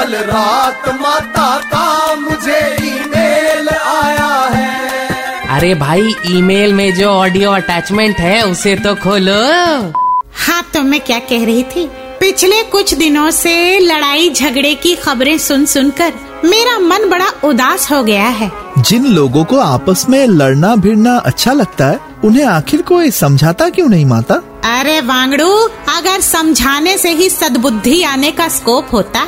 कल रात माता का मुझे ईमेल आया है। अरे भाई ईमेल में जो ऑडियो अटैचमेंट है उसे तो खोलो। हाँ तो मैं क्या कह रही थी? पिछले कुछ दिनों से लड़ाई झगड़े की खबरें सुन सुनकर मेरा मन बड़ा उदास हो गया है। जिन लोगों को आपस में लड़ना भिड़ना अच्छा लगता है उन्हें आखिर कोई समझाता क्यों नहीं माता? अरे वांगड़ू अगर समझाने से ही सद्बुद्धि आने का स्कोप होता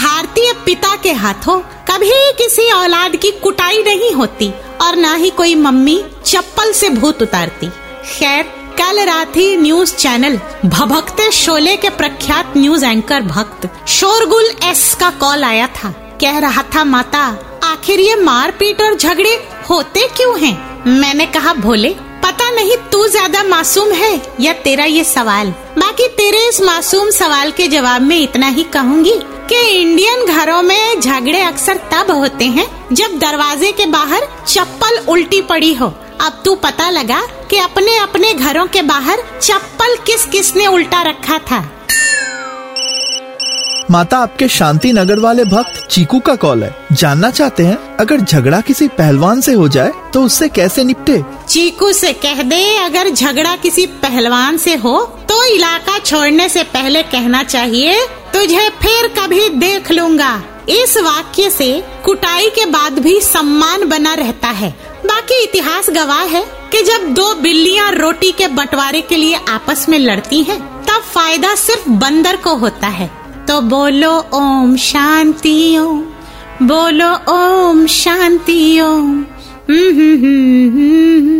भारतीय पिता के हाथों कभी किसी औलाद की कुटाई नहीं होती और न ही कोई मम्मी चप्पल से भूत उतारती। खैर, कल रात ही न्यूज़ चैनल भभकते शोले के प्रख्यात न्यूज़ एंकर भक्त शोरगुल एस का कॉल आया था। कह रहा था, माता, आखिर ये मारपीट और झगड़े होते क्यों हैं? मैंने कहा, भोले, पता नहीं तू ज़्यादा मासूम है या तेरा ये सवाल? बाकी तेरे इस मासूम सवाल के जवाब में इतना ही कहूँगी कि इंडियन घरों में झगड़े अक्सर तब होते हैं जब दरवाजे के बाहर चप्पल उल्टी पड़ी हो। अब तू पता लगा कि अपने अपने घरों के बाहर चप्पल किस किस ने उल्टा रखा था। माता आपके शांति नगर वाले भक्त चीकू का कॉल है। जानना चाहते हैं अगर झगड़ा किसी पहलवान से हो जाए तो उससे कैसे निपटे? चीकू से कह दे अगर झगड़ा किसी पहलवान से हो तो इलाका छोड़ने से पहले कहना चाहिए तुझे फिर कभी देख लूँगा। इस वाक्य से कुटाई के बाद भी सम्मान बना रहता है। बाकी इतिहास गवाह है कि जब दो बिल्लियाँ रोटी के बंटवारे के लिए आपस में लड़ती हैं, तब फ़ायदा सिर्फ़ बंदर को होता है। तो बोलो ओम शांति ओम। बोलो ओम शांति ओम। हम्म, हम्म, हम्म,